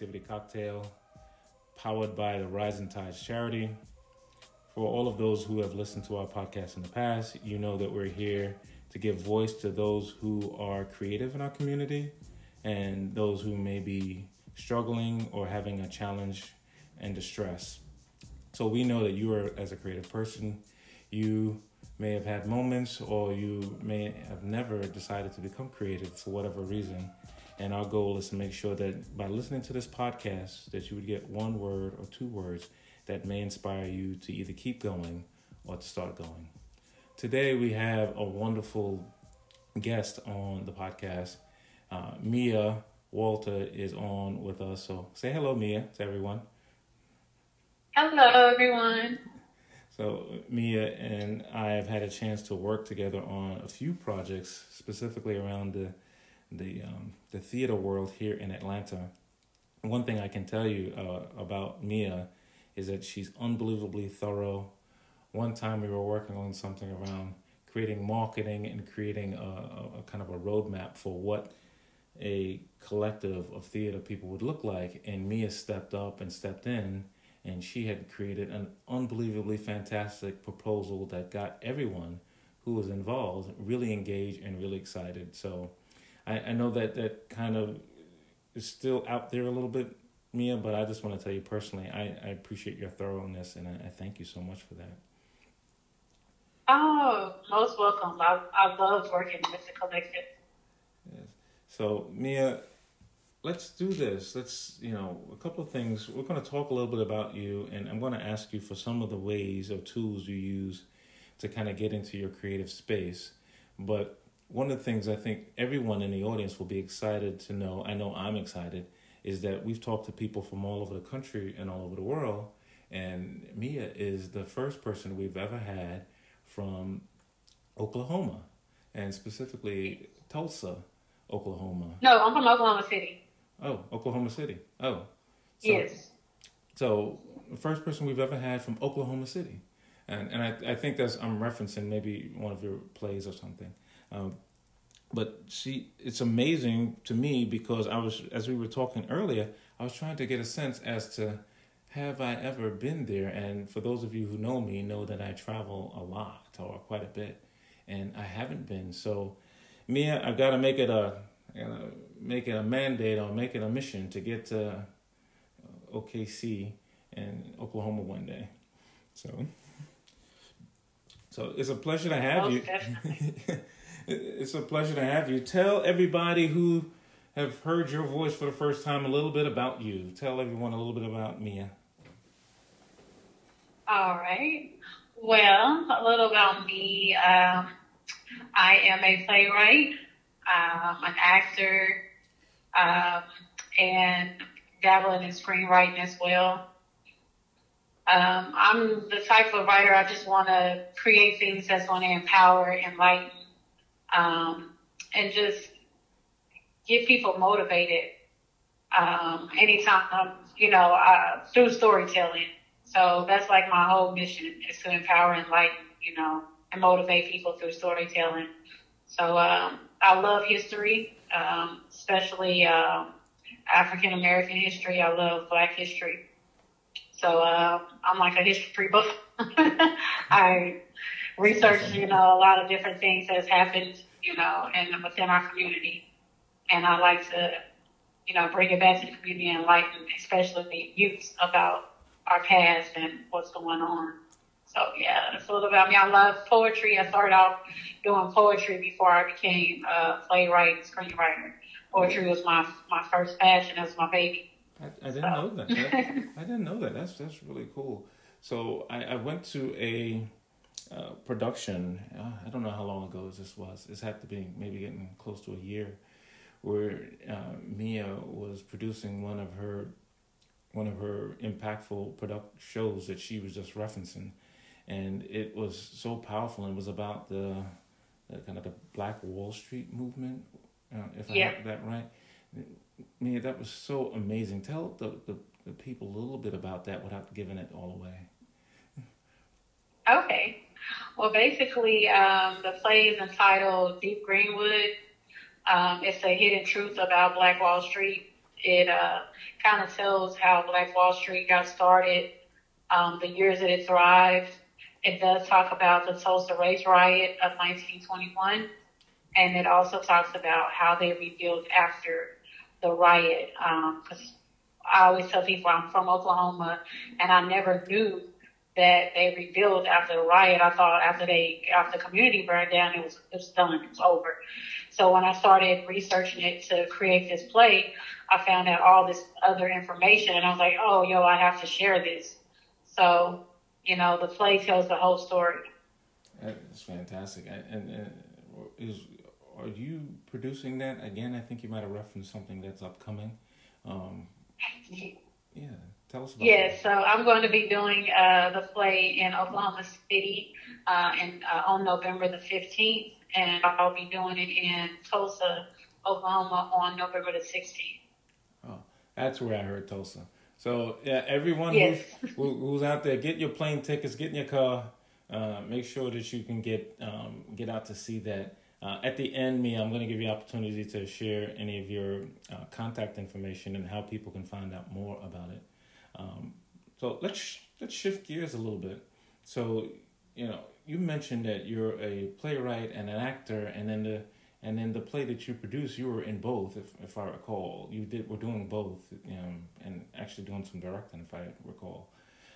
Creativity Cocktail, powered by the Rising Tides Charity. For all of those who have listened to our podcast in the past, you know that we're here to give voice to those who are creative in our community and those who may be struggling or having a challenge and distress. So we know that you are, as a creative person, you may have had moments or you may have never decided to become creative for whatever reason. And our goal is to make sure that by listening to this podcast that you would get one word or two words that may inspire you to either keep going or to start going. Today we have a wonderful guest on the podcast. Uh, Mia Walter is on with us. So say hello, Mia, to everyone. Hello, everyone. So Mia and I have had a chance to work together on a few projects, specifically around the the um, the theater world here in Atlanta. One thing I can tell you uh, about Mia is that she's unbelievably thorough. One time we were working on something around creating marketing and creating a, a, a kind of a roadmap for what a collective of theater people would look like, and Mia stepped up and stepped in and she had created an unbelievably fantastic proposal that got everyone who was involved really engaged and really excited. So I, I know that that kind of is still out there a little bit, Mia, but I just want to tell you personally, I, I appreciate your thoroughness and I, I thank you so much for that. Oh, most welcome. I, I love working with the collective. Yes. So, Mia, let's do this. Let's, you know, a couple of things. We're going to talk a little bit about you, and I'm going to ask you for some of the ways or tools you use to kind of get into your creative space. But one of the things I think everyone in the audience will be excited to know, I know I'm excited, is that we've talked to people from all over the country and all over the world. And Mia is the first person we've ever had from Oklahoma, and specifically Tulsa, Oklahoma. No, I'm from Oklahoma City. Oh, Oklahoma City. Oh. So, yes. So first person we've ever had from Oklahoma City. And and I, I think that's I'm referencing maybe one of your plays or something. Um, but she it's amazing to me because I was as we were talking earlier, I was trying to get a sense as to have I ever been there and for those of you who know me know that I travel a lot or quite a bit and I haven't been. So Mia, I've got to make it a gotta make it a mandate or make it a mission to get to OKC and Oklahoma one day. So, so it's a pleasure to have you. it's a pleasure to have you. Tell everybody who have heard your voice for the first time a little bit about you. Tell everyone a little bit about Mia. All right. Well, a little about me. Um, I am a playwright um, an actor, um, and dabbling in screenwriting as well. Um, I'm the type of writer I just want to create things that's going to empower, enlighten, um, and just get people motivated. Um, anytime, you know, uh, through storytelling. So that's like my whole mission is to empower, and enlighten, you know, and motivate people through storytelling. So um, I love history, um, especially uh, African American history. I love Black history. So uh, I'm like a history buff. I research, you know, a lot of different things that's happened, you know, and within our community, and I like to, you know, bring it back to the community and enlighten, especially the youth, about our past and what's going on. So yeah, that's a little about me. I love poetry. I started off doing poetry before I became a playwright and screenwriter. Poetry was my my first passion. Was my baby. I, I didn't so. know that. that. I didn't know that. That's that's really cool. So I, I went to a production. Uh, I don't know how long ago this was. This had to be maybe getting close to a year, where uh, Mia was producing one of her one of her impactful product shows that she was just referencing and it was so powerful. And it was about the, the kind of the Black Wall Street movement, uh, if yeah. I have that right. Mean, that was so amazing. Tell the, the, the people a little bit about that without giving it all away. Okay. Well, basically, um, the play is entitled Deep Greenwood. Um, it's a hidden truth about Black Wall Street. It uh, kind of tells how Black Wall Street got started, um, the years that it thrived. It does talk about the Tulsa Race Riot of 1921, and it also talks about how they rebuilt after the riot. Because um, I always tell people I'm from Oklahoma, and I never knew that they rebuilt after the riot. I thought after they after the community burned down, it was it was done, it was over. So when I started researching it to create this play, I found out all this other information, and I was like, oh, yo, I have to share this. So you know, the play tells the whole story. That's fantastic. And, and is are you producing that again? I think you might have referenced something that's upcoming. Um, yeah, tell us about. Yes, so I'm going to be doing uh, the play in Oklahoma City uh, in, uh, on November the 15th, and I'll be doing it in Tulsa, Oklahoma on November the 16th. Oh, that's where I heard Tulsa. So yeah, everyone yes. who's, who's out there, get your plane tickets, get in your car. Uh, make sure that you can get um, get out to see that. Uh, at the end, Mia, I'm going to give you opportunity to share any of your uh, contact information and how people can find out more about it. Um, so let's let's shift gears a little bit. So you know, you mentioned that you're a playwright and an actor, and then the and then the play that you produced, you were in both, if if I recall. You did were doing both, um, and actually doing some directing, if I recall.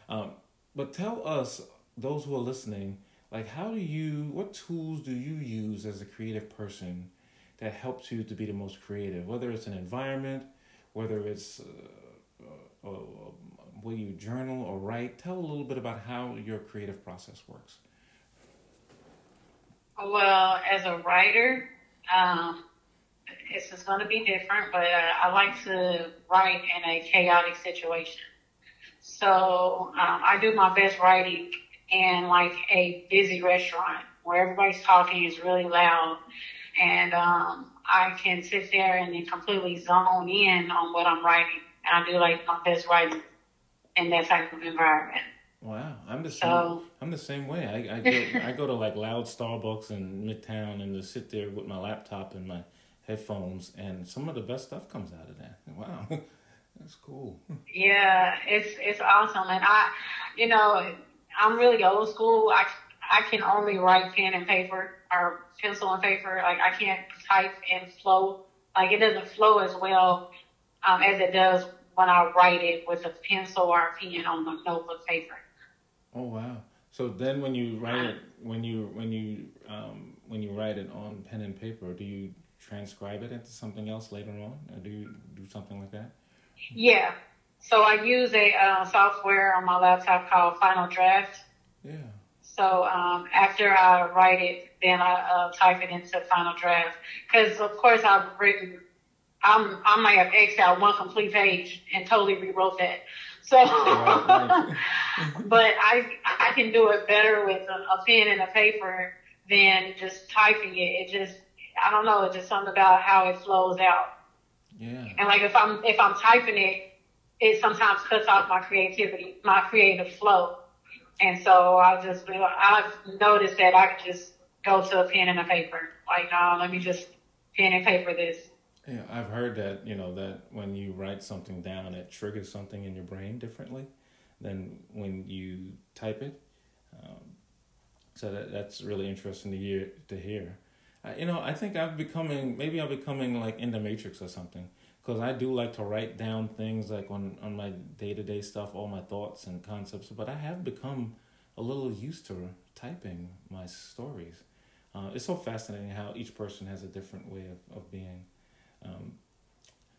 Um, but tell us, those who are listening, like how do you, what tools do you use as a creative person that helps you to be the most creative? Whether it's an environment, whether it's uh, uh, you journal or write. Tell a little bit about how your creative process works. Well, as a writer, um, it's going to be different, but uh, I like to write in a chaotic situation. So um, I do my best writing in like a busy restaurant where everybody's talking is really loud, and um, I can sit there and then completely zone in on what I'm writing. And I do like my best writing in that type of environment. Wow, I'm the same. So, I'm the same way. I, I go I go to like loud Starbucks in Midtown and just sit there with my laptop and my headphones, and some of the best stuff comes out of that. Wow, that's cool. Yeah, it's it's awesome, and I, you know, I'm really old school. I I can only write pen and paper or pencil and paper. Like I can't type and flow. Like it doesn't flow as well um, as it does when I write it with a pencil or a pen on the notebook paper. Oh wow! So then, when you write it, when you when you um, when you write it on pen and paper, do you transcribe it into something else later on, or do you do something like that? Yeah. So I use a uh, software on my laptop called Final Draft. Yeah. So um, after I write it, then I uh, type it into Final Draft because, of course, I've written. I'm I might have Xed out one complete page and totally rewrote that. So, right, but I I can do it better with a, a pen and a paper than just typing it. It just I don't know. It's just something about how it flows out. Yeah. And like if I'm if I'm typing it, it sometimes cuts off my creativity, my creative flow. And so I just I've noticed that I can just go to a pen and a paper. Like no, let me just pen and paper this. Yeah, I've heard that, you know, that when you write something down, it triggers something in your brain differently than when you type it. Um, so that, that's really interesting to hear. To hear. You know, I think I'm becoming, maybe I'm becoming like in the Matrix or something. Because I do like to write down things like on, on my day to day stuff, all my thoughts and concepts. But I have become a little used to typing my stories. Uh, it's so fascinating how each person has a different way of, of being. Um,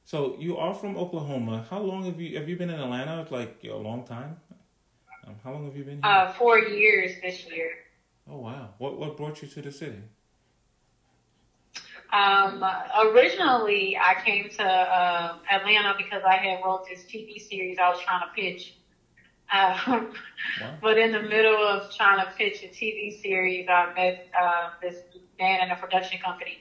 so you are from Oklahoma. How long have you have you been in Atlanta? It's Like a long time. Um, how long have you been here? Uh, four years this year. Oh wow! What what brought you to the city? Um, originally, I came to uh, Atlanta because I had wrote this TV series I was trying to pitch. Wow. But in the middle of trying to pitch a TV series, I met uh, this man in a production company,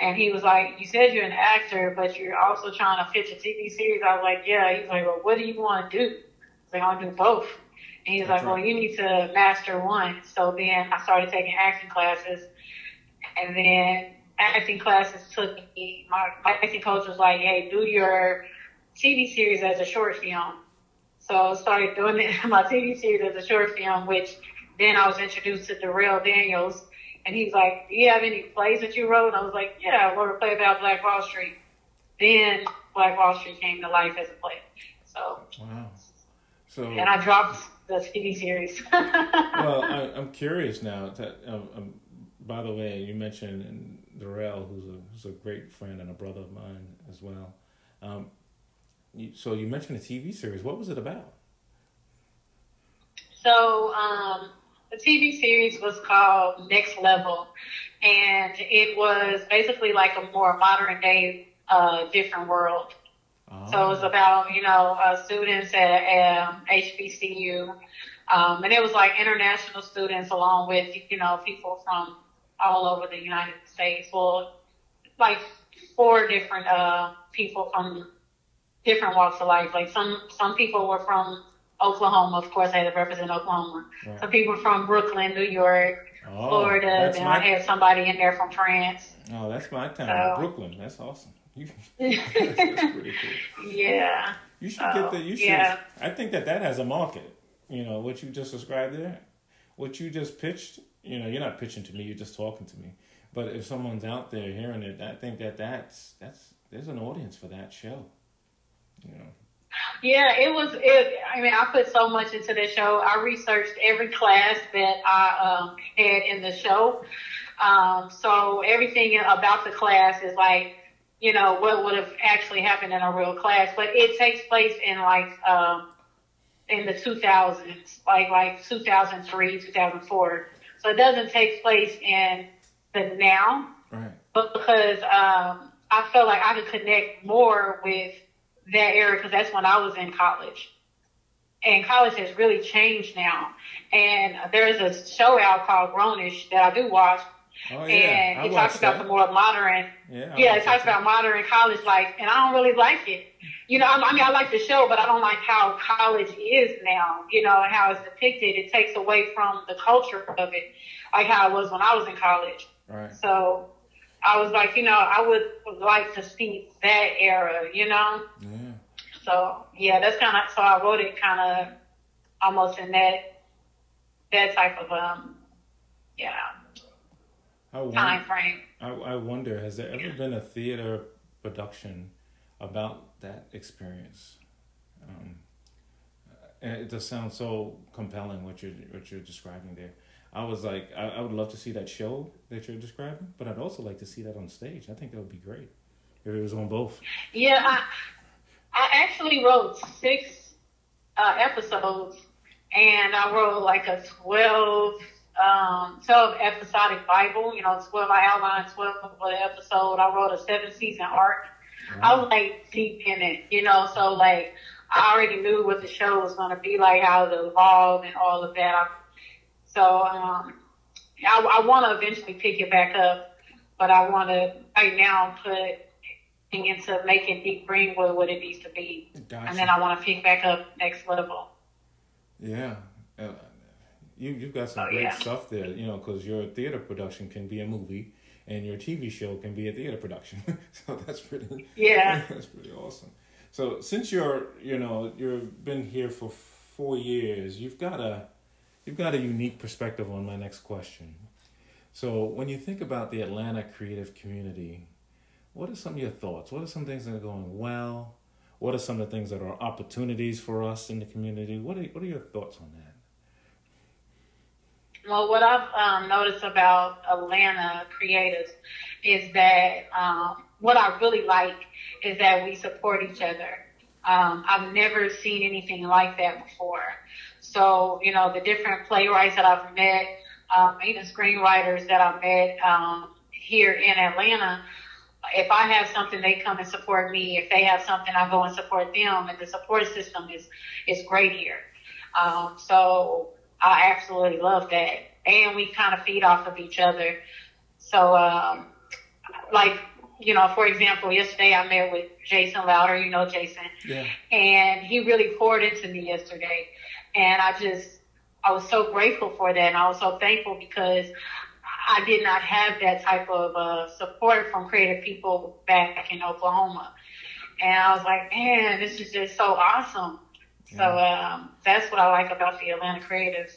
and he was like, you said you're an actor, but you're also trying to pitch a TV series. I was like, yeah. He's like, well, what do you want to do? I was like, I want to do both. And he's That's like, right. well, you need to master one. So then I started taking acting classes. And then acting classes took me, my, my acting coach was like, hey, do your TV series as a short film. So I started doing it, my TV series as a short film, which then I was introduced to Darrell Daniels. And he's like, do you have any plays that you wrote? And I was like, yeah, I wrote a play about Black Wall Street. Then Black Wall Street came to life as a play. So, wow. So, and I dropped the TV series. well, I, am curious now. That, um, um, by the way, you mentioned Darrell, who's a, who's a great friend and a brother of mine as well. Um, you, so you mentioned a TV series. What was it about? So um, the TV series was called Next Level, and it was basically like a more modern day, uh, different world. Oh. So it was about you know uh, students at um, HBCU, um, and it was like international students along with you know people from all over the United States. Well, like four different uh, people from different walks of life. Like some some people were from Oklahoma, of course, I had to represent Oklahoma. Right. Some people from Brooklyn, New York, oh, Florida. Then my... I had somebody in there from France. Oh, that's my town, so... Brooklyn. That's awesome. You, that's, that's pretty cool. Yeah. You should get the. You should. Yeah. I think that that has a market. You know what you just described there, what you just pitched. You know, you're not pitching to me. You're just talking to me. But if someone's out there hearing it, I think that that's that's there's an audience for that show. You know. Yeah, it was. It, I mean, I put so much into the show. I researched every class that I um, had in the show. Um, so everything about the class is like, you know, what would have actually happened in a real class. But it takes place in like um, in the 2000s, like like 2003, 2004. So it doesn't take place in the now. Right. But because um, I felt like I could connect more with that era because that's when I was in college. And college has really changed now. And there's a show out called Grown-ish that I do watch. Oh, yeah. And it talks about that. the more modern, yeah, yeah it talks about modern college life, and I don't really like it. You know, I mean, I like the show, but I don't like how college is now. You know, and how it's depicted. It takes away from the culture of it, like how it was when I was in college. Right. So I was like, you know, I would like to see that era, you know? Yeah. So yeah, that's kind of, so I wrote it kind of almost in that, that type of, um, yeah, time frame. I, I wonder, has there ever been a theater production about that experience? Um, and it just sounds so compelling what you're what you're describing there. I was like, I, I would love to see that show that you're describing, but I'd also like to see that on stage. I think that would be great if it was on both. Yeah, I, I actually wrote six uh, episodes, and I wrote like a 12, um, 12 episodic Bible. You know, 12, I outlined 12 for the episode. I wrote a seven season arc. Wow. I was like deep in it, you know, so like I already knew what the show was going to be like, how it evolved and all of that. I so um, I, I want to eventually pick it back up, but I want to right now put into making Deep Greenwood what it needs to be, gotcha. and then I want to pick back up next level. Yeah. Uh, you you've got some oh, great yeah. stuff there, you know, because your theater production can be a movie, and your TV show can be a theater production. so that's pretty. Yeah. That's pretty awesome. So since you're you know you've been here for four years, you've got a You've got a unique perspective on my next question. So, when you think about the Atlanta creative community, what are some of your thoughts? What are some things that are going well? What are some of the things that are opportunities for us in the community? What are, what are your thoughts on that? Well, what I've um, noticed about Atlanta creatives is that um, what I really like is that we support each other. Um, I've never seen anything like that before. So, you know, the different playwrights that I've met, um, even screenwriters that I've met um, here in Atlanta, if I have something, they come and support me. If they have something, I go and support them. And the support system is is great here. Um, so I absolutely love that, and we kind of feed off of each other. So, um, like you know, for example, yesterday I met with Jason Louder. You know Jason, yeah. and he really poured into me yesterday. And I just, I was so grateful for that. And I was so thankful because I did not have that type of uh, support from creative people back in Oklahoma. and I was like, man, this is just so awesome. Yeah. So um, that's what I like about the Atlanta Creatives.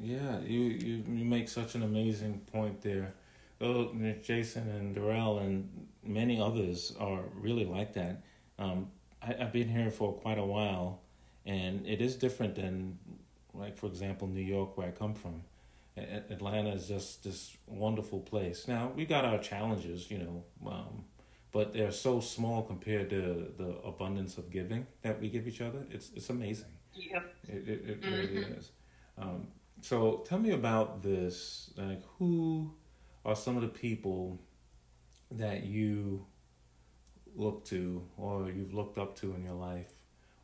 Yeah, you, you you make such an amazing point there. Oh, Jason and Darrell and many others are really like that. Um, I, I've been here for quite a while, and it is different than, like for example, New York, where I come from. Atlanta is just this wonderful place. Now we got our challenges, you know, um, but they're so small compared to the abundance of giving that we give each other. It's it's amazing. Yeah, it it, it really mm-hmm. is. Um, so tell me about this. Like, who are some of the people that you look to, or you've looked up to in your life,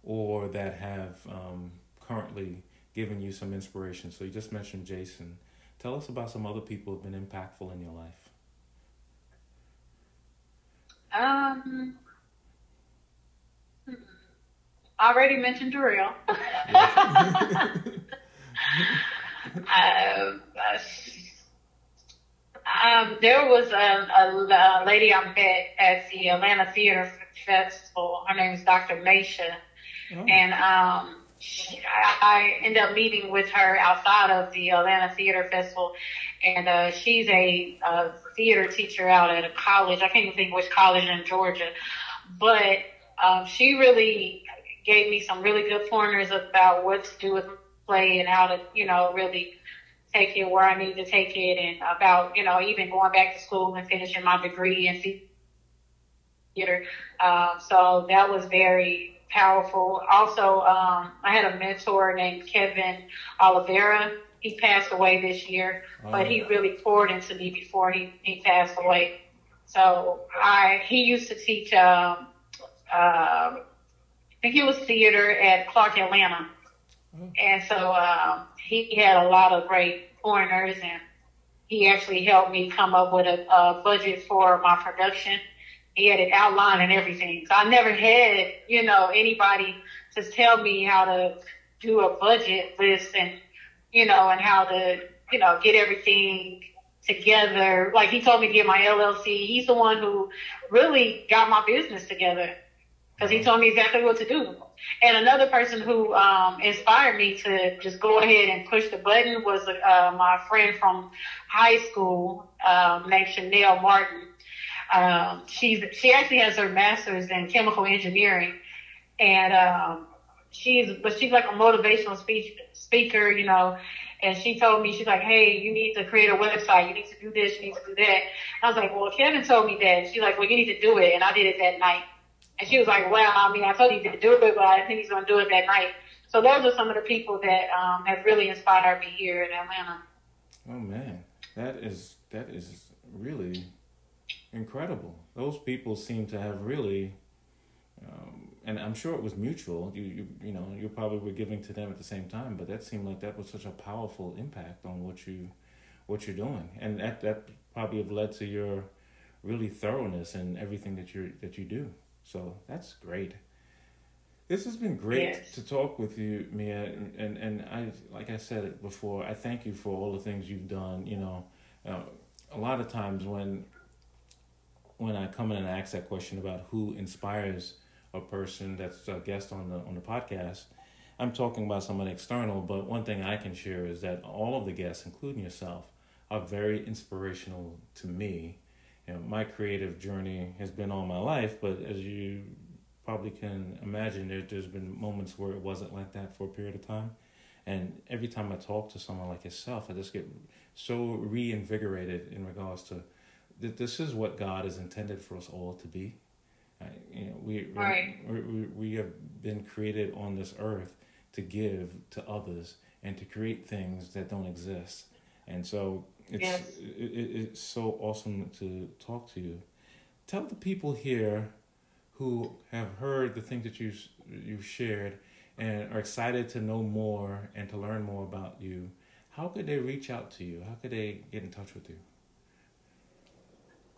or that have um, currently given you some inspiration? So you just mentioned Jason. Tell us about some other people who've been impactful in your life. Um, I already mentioned Darrell. um, um, there was a, a, a, lady I met at the Atlanta Theater Festival. Her name is Dr. Maisha. Oh. And um, I, I ended up meeting with her outside of the Atlanta Theater Festival. And uh, she's a, a theater teacher out at a college. I can't even think which college in Georgia. But um, she really gave me some really good pointers about what to do with play and how to, you know, really take it where I need to take it and about, you know, even going back to school and finishing my degree in theater. Um, so that was very powerful. Also, um, I had a mentor named Kevin Oliveira. He passed away this year, oh, but he really poured into me before he, he passed away. So I, he used to teach, um, uh, I think it was theater at Clark Atlanta. Oh. And so, um, he had a lot of great pointers and he actually helped me come up with a, a budget for my production. He had it outlined and everything. So I never had, you know, anybody to tell me how to do a budget list and, you know, and how to, you know, get everything together. Like he told me to get my LLC. He's the one who really got my business together because he told me exactly what to do. And another person who um, inspired me to just go ahead and push the button was uh, my friend from high school um, named Chanel Martin. Um, she's she actually has her master's in chemical engineering, and um, she's but she's like a motivational speech speaker, you know. And she told me she's like, hey, you need to create a website. You need to do this. You need to do that. And I was like, well, Kevin told me that. She's like, well, you need to do it. And I did it that night. And she was like, well, I mean, I told you to do it, but I think he's going to do it that night. So those are some of the people that um, have really inspired me here in Atlanta. Oh man, that is that is really incredible. Those people seem to have really, um, and I'm sure it was mutual. You you you know you probably were giving to them at the same time, but that seemed like that was such a powerful impact on what you what you're doing, and that that probably have led to your really thoroughness in everything that you that you do. So that's great. This has been great yes. to talk with you, Mia, and, and, and I like I said it before. I thank you for all the things you've done. You know, uh, a lot of times when when I come in and ask that question about who inspires a person that's a guest on the on the podcast, I'm talking about someone external. But one thing I can share is that all of the guests, including yourself, are very inspirational to me you know, my creative journey has been all my life, but as you probably can imagine, there, there's been moments where it wasn't like that for a period of time. And every time I talk to someone like yourself, I just get so reinvigorated in regards to that this is what God has intended for us all to be. Uh, you know, we, right. we, we, we have been created on this earth to give to others and to create things that don't exist. And so it's yes. it, it's so awesome to talk to you. Tell the people here who have heard the things that you you've shared and are excited to know more and to learn more about you. How could they reach out to you? How could they get in touch with you?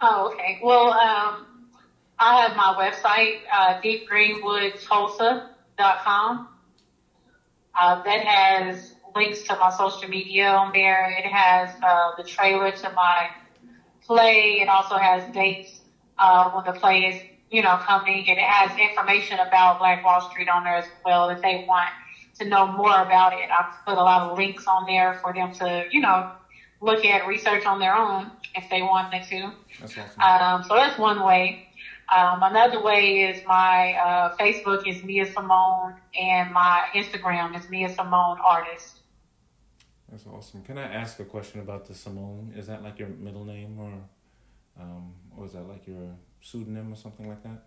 Oh, okay. Well, um, I have my website, uh, deepgreenwoodtulsa.com. Uh, that has links to my social media on there. It has uh, the trailer to my play. It also has dates uh, when the play is, you know, company, and it has information about Black Wall Street on there as well if they want to know more about it. I've put a lot of links on there for them to, you know, look at research on their own if they wanted to. That's awesome. Um, so that's one way. Um, another way is my uh, Facebook is Mia Simone and my Instagram is Mia Simone Artist. That's awesome. Can I ask a question about the Simone? Is that like your middle name or, um, or is that like your pseudonym or something like that?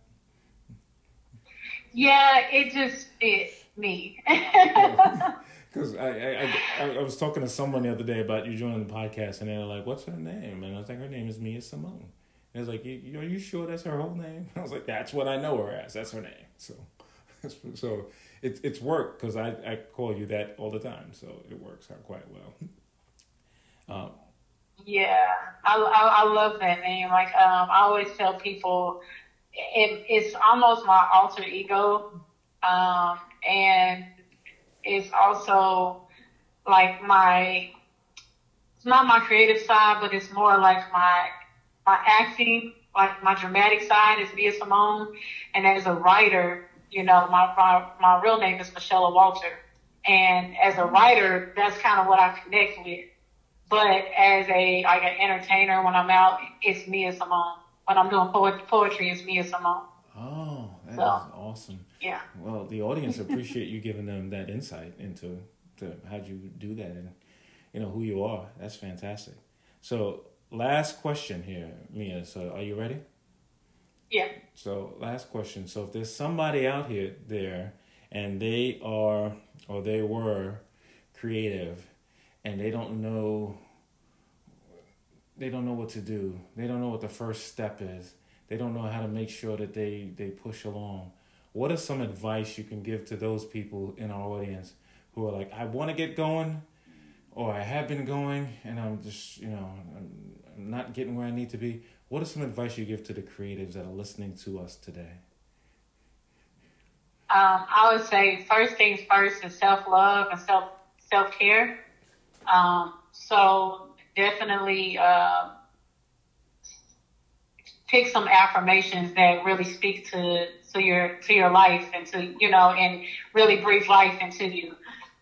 Yeah, it just fits me. Because I, I, I, I, was talking to someone the other day about you joining the podcast, and they're like, "What's her name?" And I was like, "Her name is Mia Simone." And it's like, "Are you sure that's her whole name?" I was like, "That's what I know her as. That's her name." So, so it's it's worked because I, I call you that all the time, so it works out quite well. Um, yeah, I, I, I love that name. Like um, I always tell people, it, it's almost my alter ego, um, and it's also like my. It's not my creative side, but it's more like my my acting, like my dramatic side is Mia Simone, and as a writer, you know, my, my, my real name is Michelle Walter. And as a writer, that's kind of what I connect with. But as a, like an entertainer, when I'm out, it's Mia Simone. When I'm doing poet, poetry, it's Mia Simone. Oh, that so, is awesome. Yeah. Well, the audience appreciate you giving them that insight into to how you do that and, you know, who you are. That's fantastic. So last question here, Mia. So are you ready? Yeah. So last question. So if there's somebody out here there and they are or they were creative and they don't know they don't know what to do. They don't know what the first step is. They don't know how to make sure that they they push along. What is some advice you can give to those people in our audience who are like, I want to get going, or I have been going, and I'm just, you know, I'm not getting where I need to be. What is some advice you give to the creatives that are listening to us today? Um, I would say first things first is self love and self self care. Um, so definitely uh, pick some affirmations that really speak to to your to your life and to you know and really breathe life into you.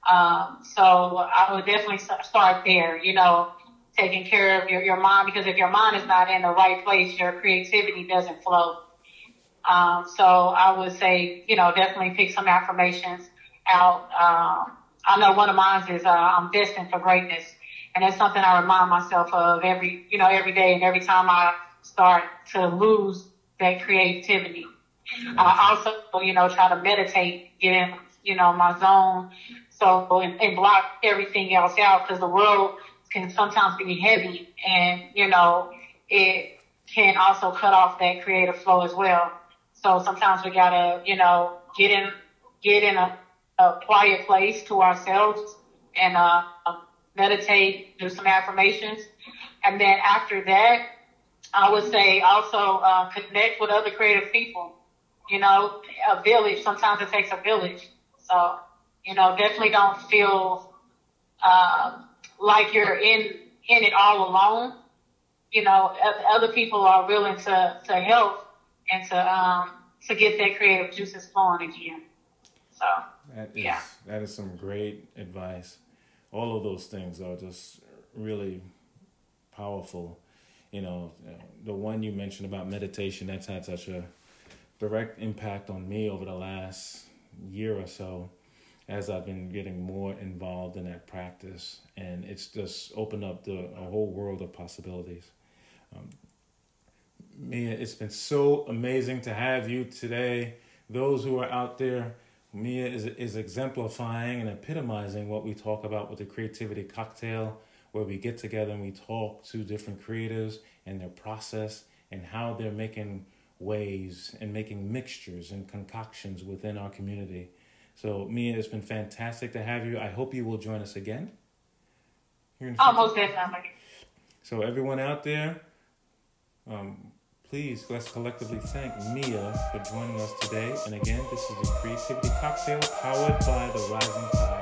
Um, so I would definitely start there. You know, taking care of your, your mind because if your mind is not in the right place, your creativity doesn't flow. Um, so I would say, you know, definitely pick some affirmations out. Um, I know one of mine is, uh, I'm destined for greatness. And that's something I remind myself of every, you know, every day and every time I start to lose that creativity. I also, you know, try to meditate, get in, you know, my zone. So, and, and block everything else out because the world can sometimes be heavy and, you know, it can also cut off that creative flow as well. So sometimes we gotta, you know, get in, get in a, a quiet place to ourselves and, uh, meditate, do some affirmations. And then after that, I would say also, uh, connect with other creative people. You know, a village, sometimes it takes a village. So, you know, definitely don't feel, uh, like you're in in it all alone. You know, other people are willing to to help and to um to get that creative juices flowing again. So that is, yeah, that is some great advice. All of those things are just really powerful. You know, the one you mentioned about meditation that's had such a direct impact on me over the last year or so as I've been getting more involved in that practice, and it's just opened up the a whole world of possibilities. Um, Mia, it's been so amazing to have you today. Those who are out there, Mia is is exemplifying and epitomizing what we talk about with the creativity cocktail, where we get together and we talk to different creatives and their process and how they're making ways and making mixtures and concoctions within our community so, Mia, it's been fantastic to have you. I hope you will join us again. Almost definitely. So, everyone out there, um, please let's collectively thank Mia for joining us today. And again, this is the Creativity Cocktail powered by the Rising Tide